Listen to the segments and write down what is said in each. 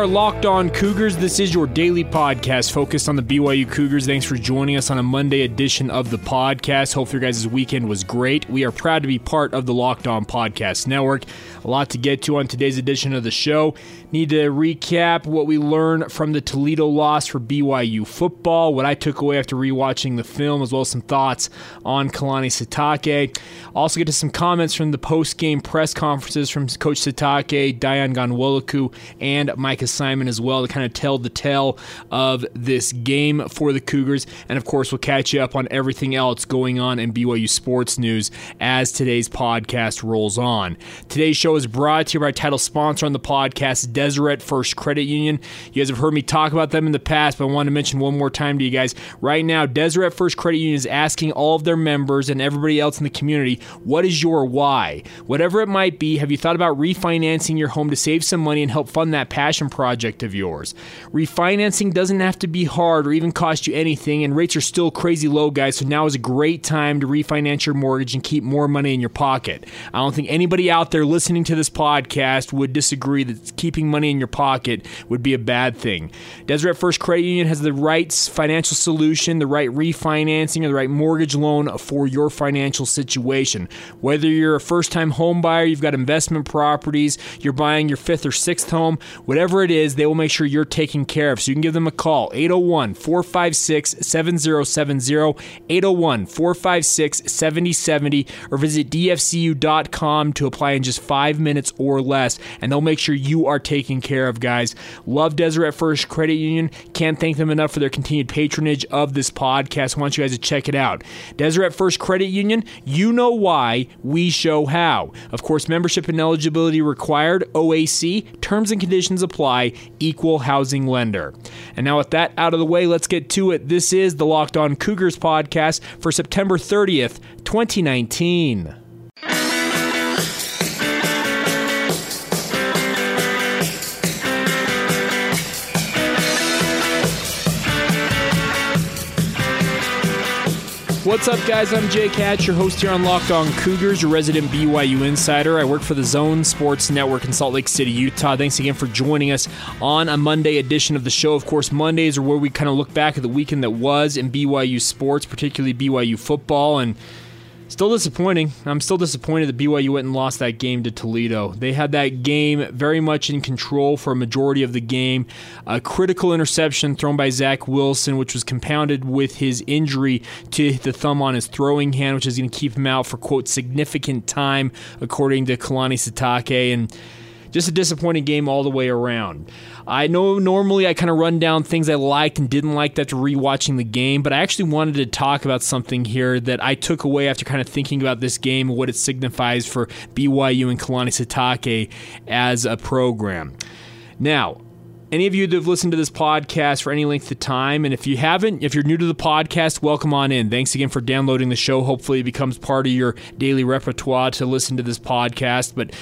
Are Locked On Cougars. This is your daily podcast focused on the BYU Cougars. Thanks for joining us on a Monday edition of the podcast. Hope your guys' weekend was great. We are proud to be part of the Locked On Podcast Network. A lot to get to on today's edition of the show. Need to recap what we learned from the Toledo loss for BYU football, what I took away after rewatching the film, as well as some thoughts on Kalani Sitake. Also get to some comments from the post-game press conferences from Coach Sitake, Dayan Ghanwoloku, and Micah Simon as well to kind of tell the tale of this game for the Cougars. And of course, we'll catch you up on everything else going on in BYU sports news as today's podcast rolls on. Today's show is brought to you by our title sponsor on the podcast, Deseret First Credit Union. You guys have heard me talk about them in the past, but I want to mention one more time to you guys. Right now, Deseret First Credit Union is asking all of their members and everybody else in the community, what is your why? Whatever it might be, have you thought about refinancing your home to save some money and help fund that passion project of yours? Refinancing doesn't have to be hard or even cost you anything, and rates are still crazy low, guys, so now is a great time to refinance your mortgage and keep more money in your pocket. I don't think anybody out there listening to this podcast would disagree that keeping money in your pocket would be a bad thing. Deseret First Credit Union has the right financial solution, the right refinancing, or the right mortgage loan for your financial situation. Whether you're a first time home buyer, you've got investment properties, you're buying your fifth or sixth home, whatever it is, they will make sure you're taken care of. So you can give them a call 801 456 7070, 801 456 7070, or visit dfcu.com to apply in just five minutes or less, and they'll make sure you are taken care of, guys. Love Deseret First Credit Union. Can't thank them enough for their continued patronage of this podcast. I want you guys to check it out. Deseret First Credit Union, you know why, we show how. Of course, membership and eligibility required, OAC, terms and conditions apply, equal housing lender. And now, with that out of the way, let's get to it. This is the Locked On Cougars podcast for September 30th, 2019. What's up, guys? I'm Jake Hatch, your host here on Locked On Cougars, your resident BYU insider. I work for the Zone Sports Network in Salt Lake City, Utah. Thanks again for joining us on a Monday edition of the show. Of course, Mondays are where we kind of look back at the weekend that was in BYU sports, particularly BYU football, and Still disappointing. I'm still disappointed that BYU went and lost that game to Toledo. They had that game very much in control for a majority of the game. A critical interception thrown by Zach Wilson, which was compounded with his injury to the thumb on his throwing hand, which is going to keep him out for, quote, significant time, according to Kalani Sitake. And just a disappointing game all the way around. I know normally I kind of run down things I liked and didn't like after rewatching the game, but I actually wanted to talk about something here that I took away after kind of thinking about this game and what it signifies for BYU and Kalani Sitake as a program. Now, any of you that have listened to this podcast for any length of time, and if you haven't, if you're new to the podcast, welcome on in. Thanks again for downloading the show. Hopefully, it becomes part of your daily repertoire to listen to this podcast. But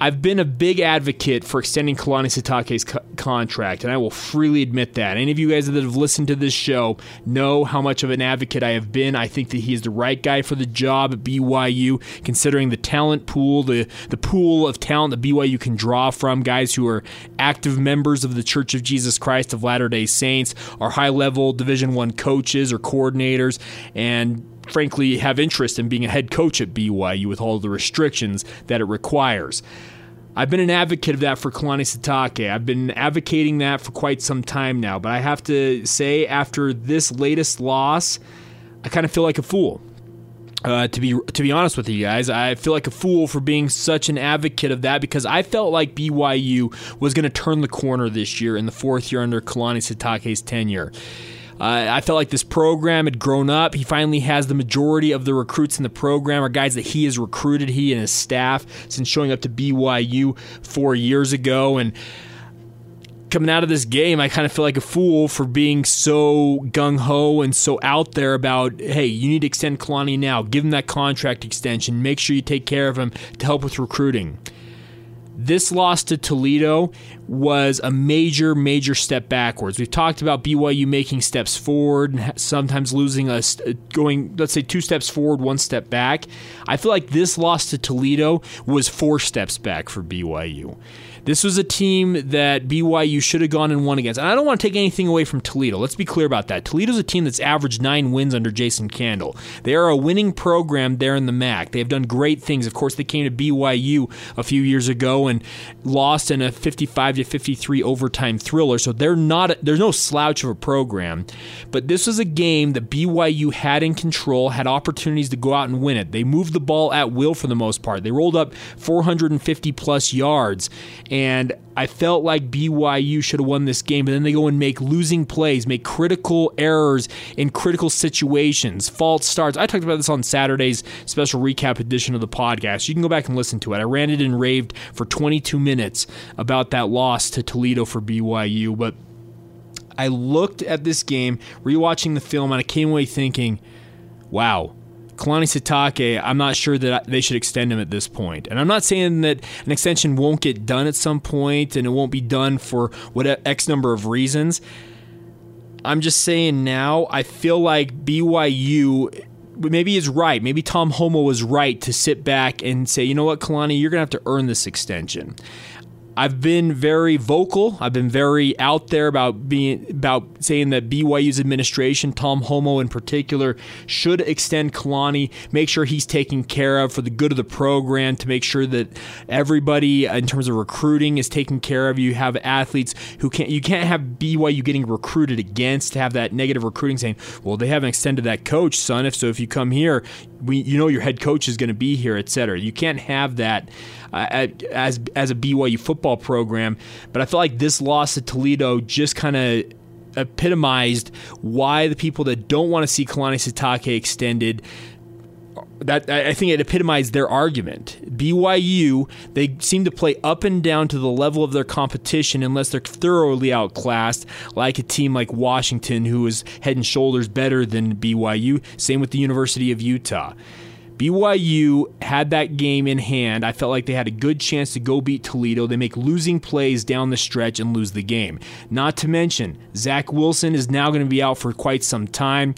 I've been a big advocate for extending Kalani Sitake's co- contract, and I will freely admit that. Any of you guys that have listened to this show know how much of an advocate I have been. I think that he is the right guy for the job at BYU, considering the talent pool, the, the pool of talent that BYU can draw from, guys who are active members of the Church of Jesus Christ of Latter-day Saints, are high-level Division One coaches or coordinators, and frankly have interest in being a head coach at BYU with all the restrictions that it requires. I've been an advocate of that for Kalani Sitake. I've been advocating that for quite some time now, but I have to say, after this latest loss, I kind of feel like a fool. Uh, to be to be honest with you guys, I feel like a fool for being such an advocate of that because I felt like BYU was going to turn the corner this year in the fourth year under Kalani Sitake's tenure. Uh, I felt like this program had grown up. He finally has the majority of the recruits in the program are guys that he has recruited, he and his staff, since showing up to BYU four years ago. And coming out of this game, I kind of feel like a fool for being so gung ho and so out there about, hey, you need to extend Kalani now. Give him that contract extension. Make sure you take care of him to help with recruiting. This loss to Toledo was a major, major step backwards. We've talked about BYU making steps forward and sometimes losing us, going, let's say, two steps forward, one step back. I feel like this loss to Toledo was four steps back for BYU. This was a team that BYU should have gone and won against. And I don't want to take anything away from Toledo. Let's be clear about that. Toledo's a team that's averaged nine wins under Jason Candle. They are a winning program there in the MAC. They have done great things. Of course, they came to BYU a few years ago and lost in a 55 to 53 overtime thriller. So they're not. There's no slouch of a program. But this was a game that BYU had in control, had opportunities to go out and win it. They moved the ball at will for the most part. They rolled up 450 plus yards. I felt like BYU should have won this game, but then they go and make losing plays, make critical errors in critical situations, false starts. I talked about this on Saturday's special recap edition of the podcast. You can go back and listen to it. I ranted and raved for 22 minutes about that loss to Toledo for BYU, but I looked at this game, rewatching the film, and I came away thinking, wow, Kalani Sitake, I'm not sure that they should extend him at this point. And I'm not saying that an extension won't get done at some point and it won't be done for what uh, X number of reasons. I'm just saying now, I feel like BYU maybe is right. Maybe Tom Holmoe was right to sit back and say, you know what, Kalani, you're going to have to earn this extension. I've been very vocal. I've been very out there about being about saying that BYU's administration, Tom Holmoe in particular, should extend Kalani, make sure he's taken care of for the good of the program, to make sure that everybody uh, in terms of recruiting is taken care of. You have athletes who can't you can't have BYU getting recruited against to have that negative recruiting saying, well, they haven't extended that coach, son. If so, if you come here, we you know your head coach is going to be here, et cetera. You can't have that as as a BYU football program. But I feel like this loss to Toledo just kind of epitomized why the people that don't want to see Kalani Sitake extended that I think it epitomized their argument. BYU, they seem to play up and down to the level of their competition unless they're thoroughly outclassed, like a team like Washington, who is head and shoulders better than BYU. Same with the University of Utah. BYU had that game in hand. I felt like they had a good chance to go beat Toledo. They make losing plays down the stretch and lose the game. Not to mention, Zach Wilson is now going to be out for quite some time.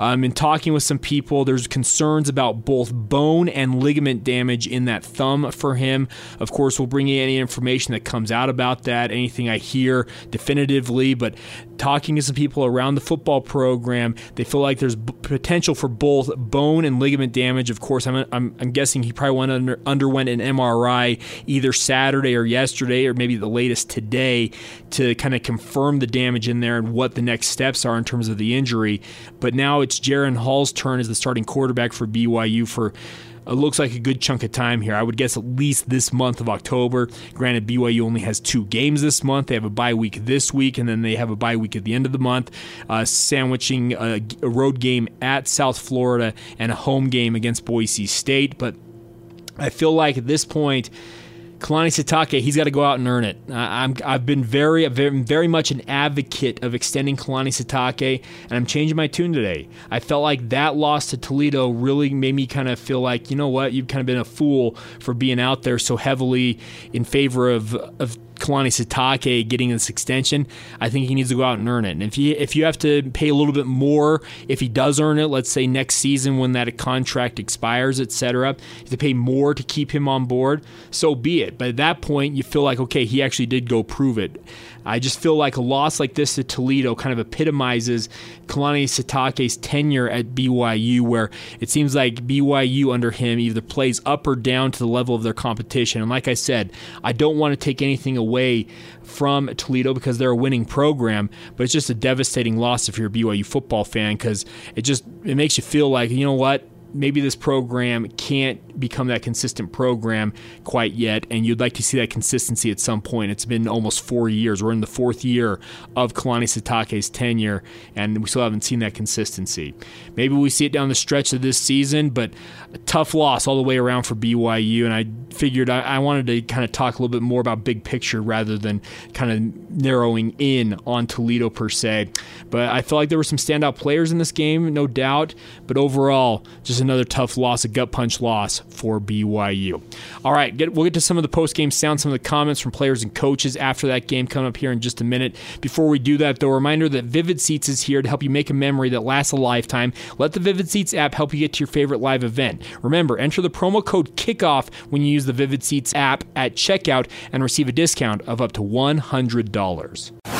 Um, in talking with some people, there's concerns about both bone and ligament damage in that thumb for him. Of course, we'll bring you any information that comes out about that, anything I hear definitively. But talking to some people around the football program, they feel like there's b- potential for both bone and ligament damage. Of course, I'm, I'm, I'm guessing he probably went under, underwent an MRI either Saturday or yesterday, or maybe the latest today, to kind of confirm the damage in there and what the next steps are in terms of the injury. But now it's it's Jaren Hall's turn as the starting quarterback for BYU for it looks like a good chunk of time here. I would guess at least this month of October. Granted, BYU only has two games this month. They have a bye week this week, and then they have a bye week at the end of the month, uh, sandwiching a, a road game at South Florida and a home game against Boise State. But I feel like at this point, Kalani Sitake, he's got to go out and earn it. I'm, I've been very, very, very much an advocate of extending Kalani Sitake, and I'm changing my tune today. I felt like that loss to Toledo really made me kind of feel like, you know what, you've kind of been a fool for being out there so heavily in favor of, of Kalani Sitake getting this extension, I think he needs to go out and earn it. And if you if you have to pay a little bit more, if he does earn it, let's say next season when that contract expires, etc., to pay more to keep him on board, so be it. But at that point, you feel like okay, he actually did go prove it. I just feel like a loss like this to Toledo kind of epitomizes Kalani Sitake's tenure at BYU, where it seems like BYU under him either plays up or down to the level of their competition. And like I said, I don't want to take anything away from Toledo because they're a winning program, but it's just a devastating loss if you're a BYU football fan because it just it makes you feel like you know what maybe this program can't become that consistent program quite yet, and you'd like to see that consistency at some point. It's been almost four years. We're in the fourth year of Kalani Sitake's tenure, and we still haven't seen that consistency. Maybe we see it down the stretch of this season, but a tough loss all the way around for BYU, and I figured I, I wanted to kind of talk a little bit more about big picture rather than kind of narrowing in on Toledo per se. But I felt like there were some standout players in this game, no doubt, but overall, just another tough loss, a gut punch loss for BYU. All right, get, we'll get to some of the post game sound, some of the comments from players and coaches after that game coming up here in just a minute. Before we do that, though, reminder that Vivid Seats is here to help you make a memory that lasts a lifetime. Let the Vivid Seats app help you get to your favorite live event. Remember, enter the promo code KICKOFF when you use the Vivid Seats app at checkout and receive a discount of up to $100.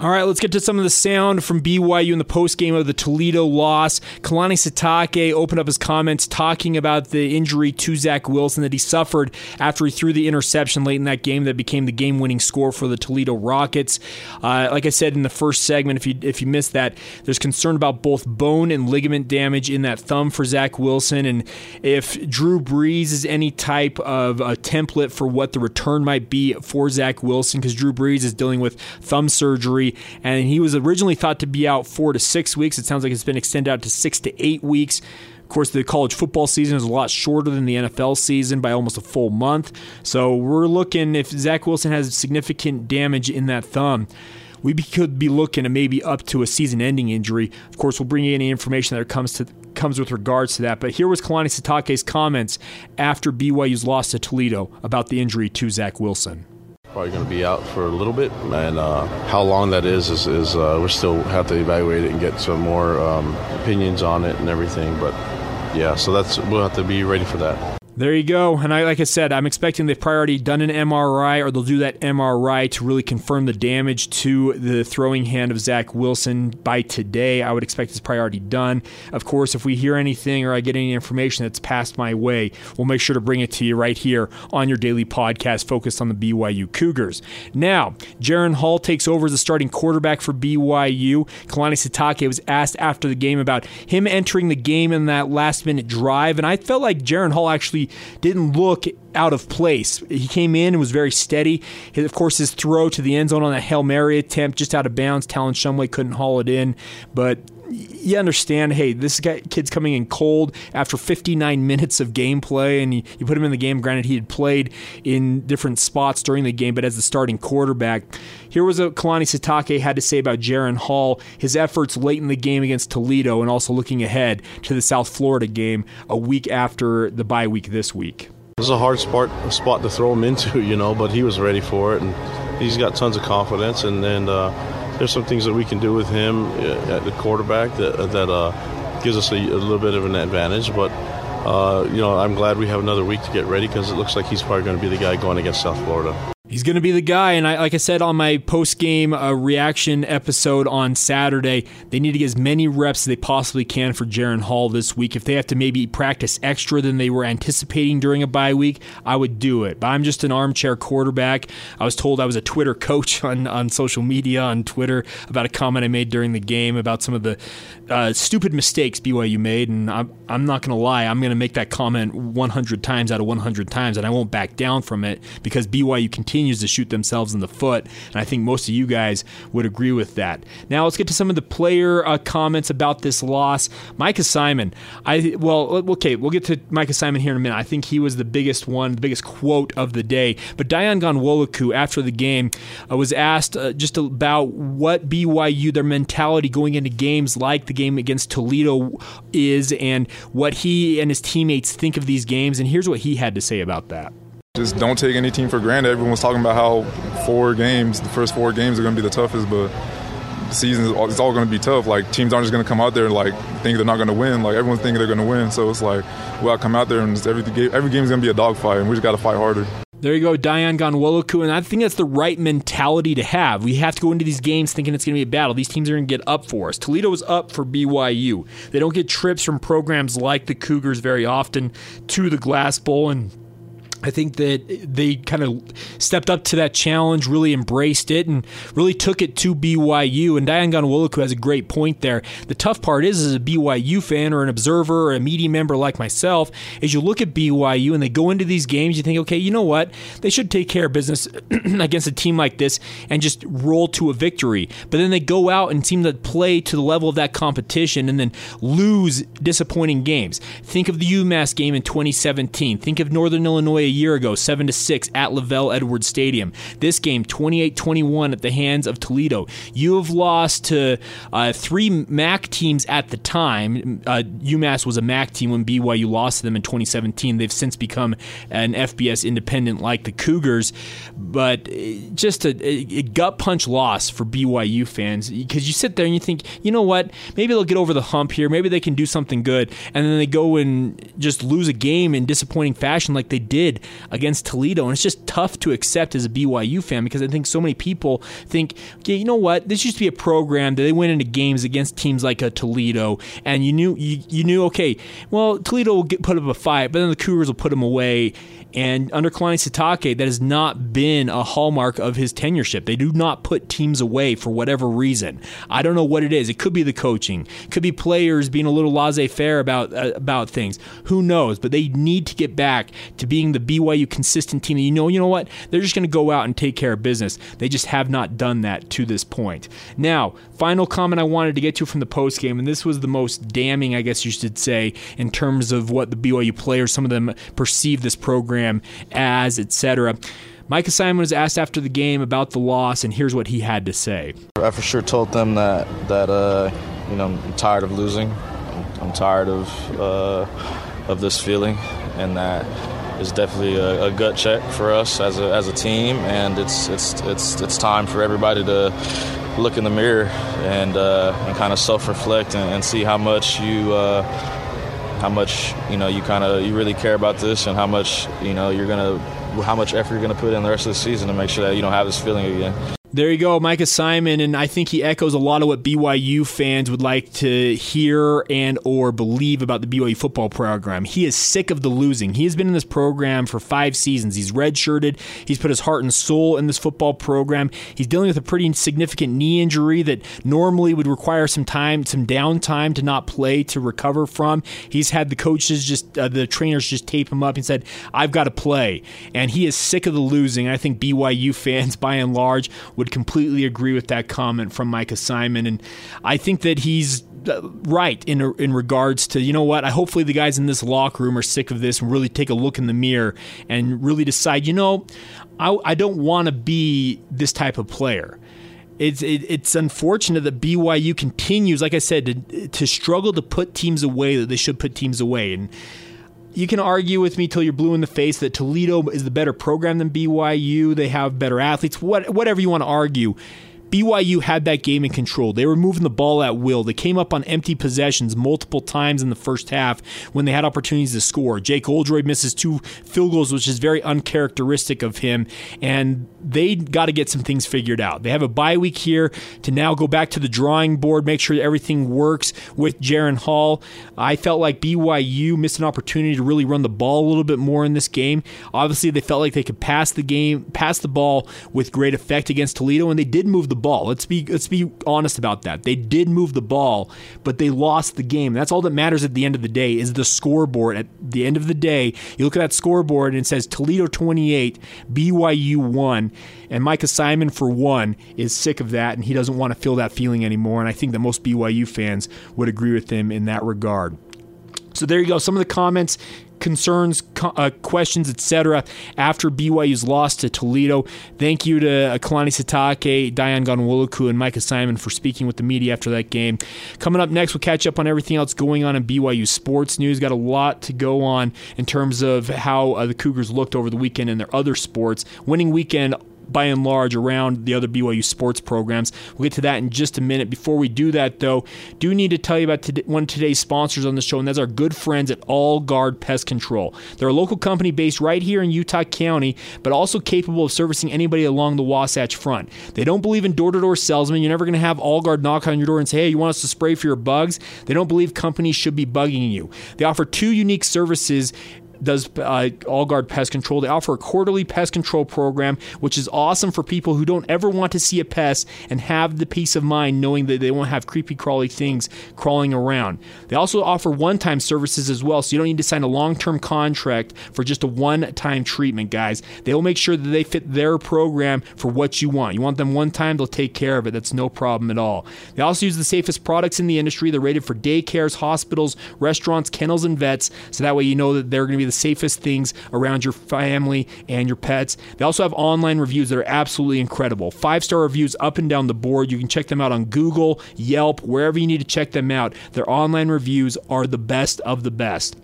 All right, let's get to some of the sound from BYU in the post game of the Toledo loss. Kalani Sitake opened up his comments talking about the injury to Zach Wilson that he suffered after he threw the interception late in that game that became the game winning score for the Toledo Rockets. Uh, like I said in the first segment, if you if you missed that, there's concern about both bone and ligament damage in that thumb for Zach Wilson, and if Drew Brees is any type of a template for what the return might be for Zach Wilson, because Drew Brees is dealing with thumb surgery and he was originally thought to be out four to six weeks. It sounds like it's been extended out to six to eight weeks. Of course, the college football season is a lot shorter than the NFL season by almost a full month. So we're looking if Zach Wilson has significant damage in that thumb we could be looking at maybe up to a season-ending injury. Of course, we'll bring you any information that comes to comes with regards to that. But here was Kalani Sitake's comments after BYU's loss to Toledo about the injury to Zach Wilson. Probably going to be out for a little bit, and uh, how long that is is, is uh, we still have to evaluate it and get some more um, opinions on it and everything. But yeah, so that's we'll have to be ready for that. There you go. And I, like I said, I'm expecting they've probably done an MRI or they'll do that MRI to really confirm the damage to the throwing hand of Zach Wilson by today. I would expect it's probably already done. Of course, if we hear anything or I get any information that's passed my way, we'll make sure to bring it to you right here on your daily podcast focused on the BYU Cougars. Now, Jaren Hall takes over as the starting quarterback for BYU. Kalani Sitake was asked after the game about him entering the game in that last minute drive, and I felt like Jaren Hall actually didn't look out of place. He came in and was very steady. Of course, his throw to the end zone on that Hail Mary attempt just out of bounds. Talon Shumway couldn't haul it in, but you understand, hey, this guy, kid's coming in cold after 59 minutes of gameplay, and you, you, put him in the game. Granted, he had played in different spots during the game, but as the starting quarterback, here was what Kalani Sitake had to say about Jaren Hall, his efforts late in the game against Toledo, and also looking ahead to the South Florida game a week after the bye week this week. This is a hard spot, spot to throw him into, you know, but he was ready for it, and he's got tons of confidence, and then. Uh, there's some things that we can do with him uh, at the quarterback that that uh, gives us a, a, little bit of an advantage. But uh, you know, I'm glad we have another week to get ready because it looks like he's probably going to be the guy going against South Florida. He's going to be the guy, and I, like I said on my post game uh, reaction episode on Saturday, they need to get as many reps as they possibly can for Jaren Hall this week. If they have to maybe practice extra than they were anticipating during a bye week, I would do it. But I'm just an armchair quarterback. I was told I was a Twitter coach on, on social media on Twitter about a comment I made during the game about some of the uh, stupid mistakes BYU made, and I'm, I'm not going to lie, I'm going to make that comment 100 times out of 100 times, and I won't back down from it because BYU continues continues to shoot themselves in the foot. And I think most of you guys would agree with that. Now let's get to some of the player uh, comments about this loss. Micah Simon, I well, okay, we'll get to Micah Simon here in a minute. I think he was the biggest one, the biggest quote of the day. But Dayan Ghanwoloku, after the game, uh, was asked uh, just about what BYU, their mentality going into games like the game against Toledo is, and what he and his teammates think of these games. And here's what he had to say about that just don't take any team for granted. Everyone's talking about how four games, the first four games are going to be the toughest, but the season is all going to be tough. Like teams aren't just going to come out there and like think they're not going to win. Like everyone's thinking they're going to win. So it's like we got to come out there and every every game is going to be a dogfight, and we just got to fight harder. There you go, Dayan Ghanwoloku, and I think that's the right mentality to have. We have to go into these games thinking it's going to be a battle. These teams are going to get up for us. Toledo is up for BYU. They don't get trips from programs like the Cougars very often to the Glass Bowl, and I think that they kind of stepped up to that challenge, really embraced it, and really took it to BYU. And Dayan Ghanwoloku has a great point there. The tough part is, as a BYU fan or an observer or a media member like myself, is you look at BYU and they go into these games, you think, okay, you know what? They should take care of business against a team like this and just roll to a victory. But then they go out and seem to play to the level of that competition and then lose disappointing games. Think of the UMass game in 2017. Think of Northern Illinois a year ago, 7 to 6 at LaVell Edwards Stadium. This game 28-21 at the hands of Toledo. You have lost to uh, three MAC teams at the time. Uh, UMass was a MAC team when BYU lost to them in 2017. They've since become an FBS independent like the Cougars, but uh, just a, a gut punch loss for BYU fans because you sit there and you think, you know what, maybe they'll get over the hump here. Maybe they can do something good, and then they go and just lose a game in disappointing fashion like they did against Toledo. And it's just tough to accept as a BYU fan because I think so many people think, okay, you know what? This used to be a program that they went into games against teams like a Toledo, and you knew you, you knew okay, well Toledo will get, put up a fight, but then the Cougars will put them away. And under Kalani Sitake, that has not been a hallmark of his tenureship. They do not put teams away for whatever reason. I don't know what it is. It could be the coaching, it could be players being a little laissez-faire about uh, about things. Who knows? But they need to get back to being the BYU consistent team. You know, you know what? They're just going to go out and take care of business. They just have not done that to this point. Now, final comment I wanted to get to from the post game, and this was the most damning, I guess you should say, in terms of what the BYU players, some of them perceive this program as, etc. Micah Simon was asked after the game about the loss, and here's what he had to say. I for sure told them that that uh, you know I'm tired of losing. I'm tired of uh, of this feeling, and that is definitely a, a, gut check for us as a, as a team, and it's it's it's it's time for everybody to look in the mirror and uh, and kind of self-reflect and, and, see how much you uh, how much you know you kind of you really care about this and how much you know you're gonna how much effort you're gonna put in the rest of the season to make sure that you don't have this feeling again. There you go, Micah Simon, and I think he echoes a lot of what BYU fans would like to hear and or believe about the BYU football program. He is sick of the losing. He has been in this program for five seasons. He's redshirted. He's put his heart and soul in this football program. He's dealing with a pretty significant knee injury that normally would require some time, some downtime to not play to recover from. He's had the coaches just, uh, the trainers just tape him up and said, "I've got to play," and he is sick of the losing. I think BYU fans, by and large would completely agree with that comment from Micah Simon. And I think that he's uh, right in in regards to you know what I hopefully the guys in this locker room are sick of this and really take a look in the mirror and really decide you know I, I don't want to be this type of player it's it, it's unfortunate that BYU continues like I said to, to struggle to put teams away that they should put teams away and you can argue with me till you're blue in the face that Toledo is the better program than BYU. They have better athletes, what, whatever you want to argue. BYU had that game in control. They were moving the ball at will. They came up on empty possessions multiple times in the first half when they had opportunities to score. Jake Oldroyd misses two field goals, which is very uncharacteristic of him, and they got to get some things figured out. They have a bye week here to now go back to the drawing board, make sure everything works with Jaren Hall. I felt like BYU missed an opportunity to really run the ball a little bit more in this game. Obviously, they felt like they could pass the game, pass the ball with great effect against Toledo, and they did move the ball. Let's be let's be honest about that. They did move the ball, but they lost the game. That's all that matters at the end of the day is the scoreboard. At the end of the day, you look at that scoreboard and it says Toledo 28, BYU 1, and Micah Simon for one is sick of that and he doesn't want to feel that feeling anymore and I think that most BYU fans would agree with him in that regard. So there you go. Some of the comments concerns, uh, questions, etc. after BYU's loss to Toledo. Thank you to uh, Kalani Sitake, Dayan Ghanwoloku, and Micah Simon for speaking with the media after that game. Coming up next, we'll catch up on everything else going on in BYU sports news. Got a lot to go on in terms of how uh, the Cougars looked over the weekend in their other sports. Winning weekend by and large around the other BYU sports programs. We'll get to that in just a minute. Before we do that, though, do need to tell you about today, one of today's sponsors on the show, and that's our good friends at All Guard Pest Control. They're a local company based right here in Utah County, but also capable of servicing anybody along the Wasatch Front. They don't believe in door to door salesmen. You're never going to have All Guard knock on your door and say, hey, you want us to spray for your bugs? They don't believe companies should be bugging you. They offer two unique services does uh, All Guard Pest Control. They offer a quarterly pest control program, which is awesome for people who don't ever want to see a pest and have the peace of mind knowing that they won't have creepy crawly things crawling around. They also offer one-time services as well, so you don't need to sign a long-term contract for just a one-time treatment, guys. They will make sure that they fit their program for what you want. You want them one time, they'll take care of it. That's no problem at all. They also use the safest products in the industry. They're rated for daycares, hospitals, restaurants, kennels, and vets, so that way you know that they're going to be the safest things around your family and your pets. They also have online reviews that are absolutely incredible. Five star reviews up and down the board. You can check them out on Google, Yelp, wherever you need to check them out. Their online reviews are the best of the best.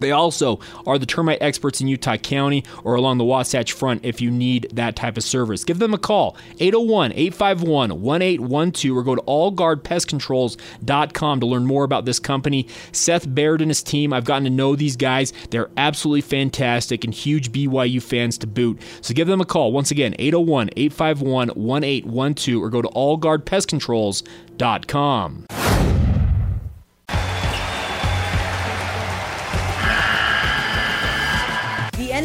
They also are the termite experts in Utah County or along the Wasatch Front if you need that type of service. Give them a call, 801 851 1812, or go to allguardpestcontrols.com to learn more about this company. Seth Baird and his team, I've gotten to know these guys. They're absolutely fantastic and huge BYU fans to boot. So give them a call. Once again, 801 851 1812, or go to allguardpestcontrols.com.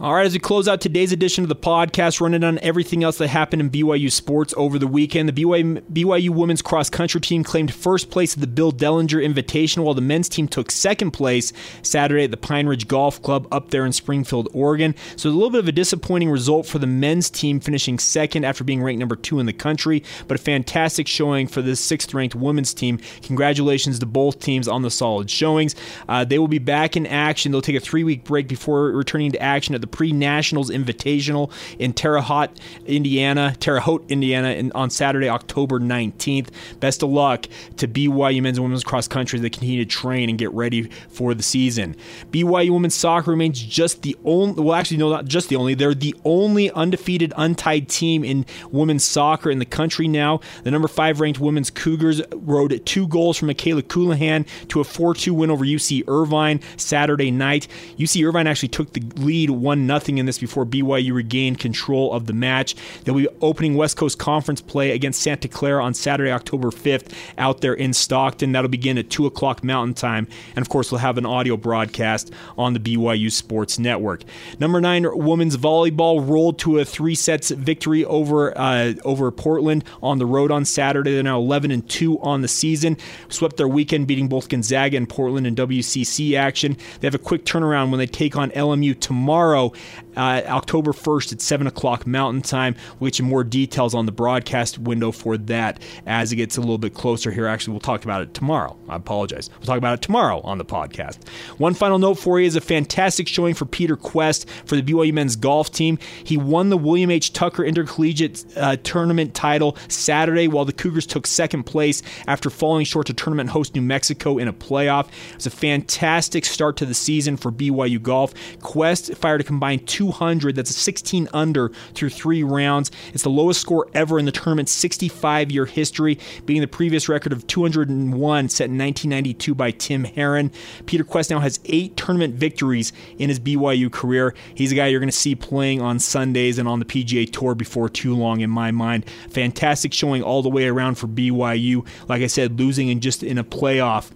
All right, as we close out today's edition of the podcast, running on everything else that happened in BYU sports over the weekend, the BYU, BYU women's cross country team claimed first place at the Bill Dellinger Invitational, while the men's team took second place Saturday at the Pine Ridge Golf Club up there in Springfield, Oregon. So a little bit of a disappointing result for the men's team, finishing second after being ranked number two in the country, but a fantastic showing for the sixth ranked women's team. Congratulations to both teams on the solid showings. Uh, they will be back in action. They'll take a three week break before returning to action at the Pre Nationals Invitational in Terre Haute, Indiana, Terre Haute, Indiana, in, on Saturday, October 19th. Best of luck to BYU men's and women's cross country that continue to train and get ready for the season. BYU women's soccer remains just the only, well, actually, no, not just the only, they're the only undefeated, untied team in women's soccer in the country now. The number five ranked women's Cougars rode two goals from Mikayla Colohan to a 4 2 win over UC Irvine Saturday night. UC Irvine actually took the lead 1 nothing in this before BYU regained control of the match. They'll be opening West Coast Conference play against Santa Clara on Saturday, October 5th, out there in Stockton. That'll begin at 2 o'clock Mountain Time. And of course, we'll have an audio broadcast on the BYU Sports Network. Number nine, women's volleyball rolled to a three sets victory over uh, over Portland on the road on Saturday. They're now 11 and 2 on the season. Swept their weekend, beating both Gonzaga and Portland in WCC action. They have a quick turnaround when they take on LMU tomorrow so uh, October 1st at 7 o'clock Mountain Time. We'll get you more details on the broadcast window for that as it gets a little bit closer here. Actually, we'll talk about it tomorrow. I apologize. We'll talk about it tomorrow on the podcast. One final note for you is a fantastic showing for Peter Kuest for the BYU men's golf team. He won the William H. Tucker Intercollegiate uh, Tournament title Saturday while the Cougars took second place after falling short to tournament host New Mexico in a playoff. It was a fantastic start to the season for BYU golf. Kuest fired a combined 200. That's a 16 under through three rounds. It's the lowest score ever in the tournament's 65 year history, being the previous record of 201 set in 1992 by Tim Herron. Peter Kuest now has eight tournament victories in his BYU career. He's a guy you're going to see playing on Sundays and on the PGA Tour before too long, in my mind. Fantastic showing all the way around for BYU. Like I said, losing in just in a playoff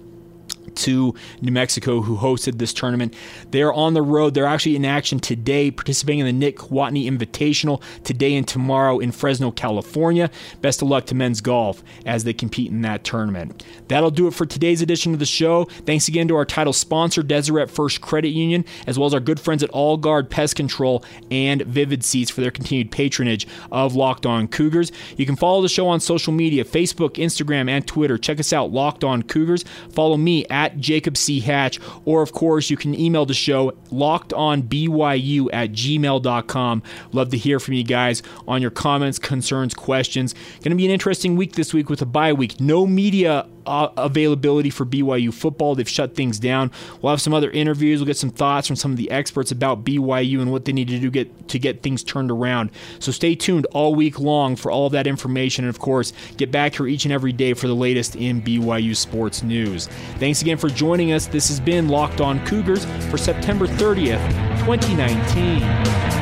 to New Mexico, who hosted this tournament. They're on the road. They're actually in action today, participating in the Nick Watney Invitational today and tomorrow in Fresno, California. Best of luck to men's golf as they compete in that tournament. That'll do it for today's edition of the show. Thanks again to our title sponsor, Deseret First Credit Union, as well as our good friends at All Guard Pest Control and Vivid Seats for their continued patronage of Locked On Cougars. You can follow the show on social media Facebook, Instagram, and Twitter. Check us out, Locked On Cougars. Follow me at Jacob C. Hatch, or of course, you can email the show lockedonbyu at gmail.com. Love to hear from you guys on your comments, concerns, questions. Going to be an interesting week this week with a bye week. No media uh, availability for BYU football. They've shut things down. We'll have some other interviews. We'll get some thoughts from some of the experts about BYU and what they need to do get to get things turned around. So stay tuned all week long for all of that information, and of course, get back here each and every day for the latest in BYU sports news. Thanks again for joining us. This has been Locked On Cougars for September 30th, 2019.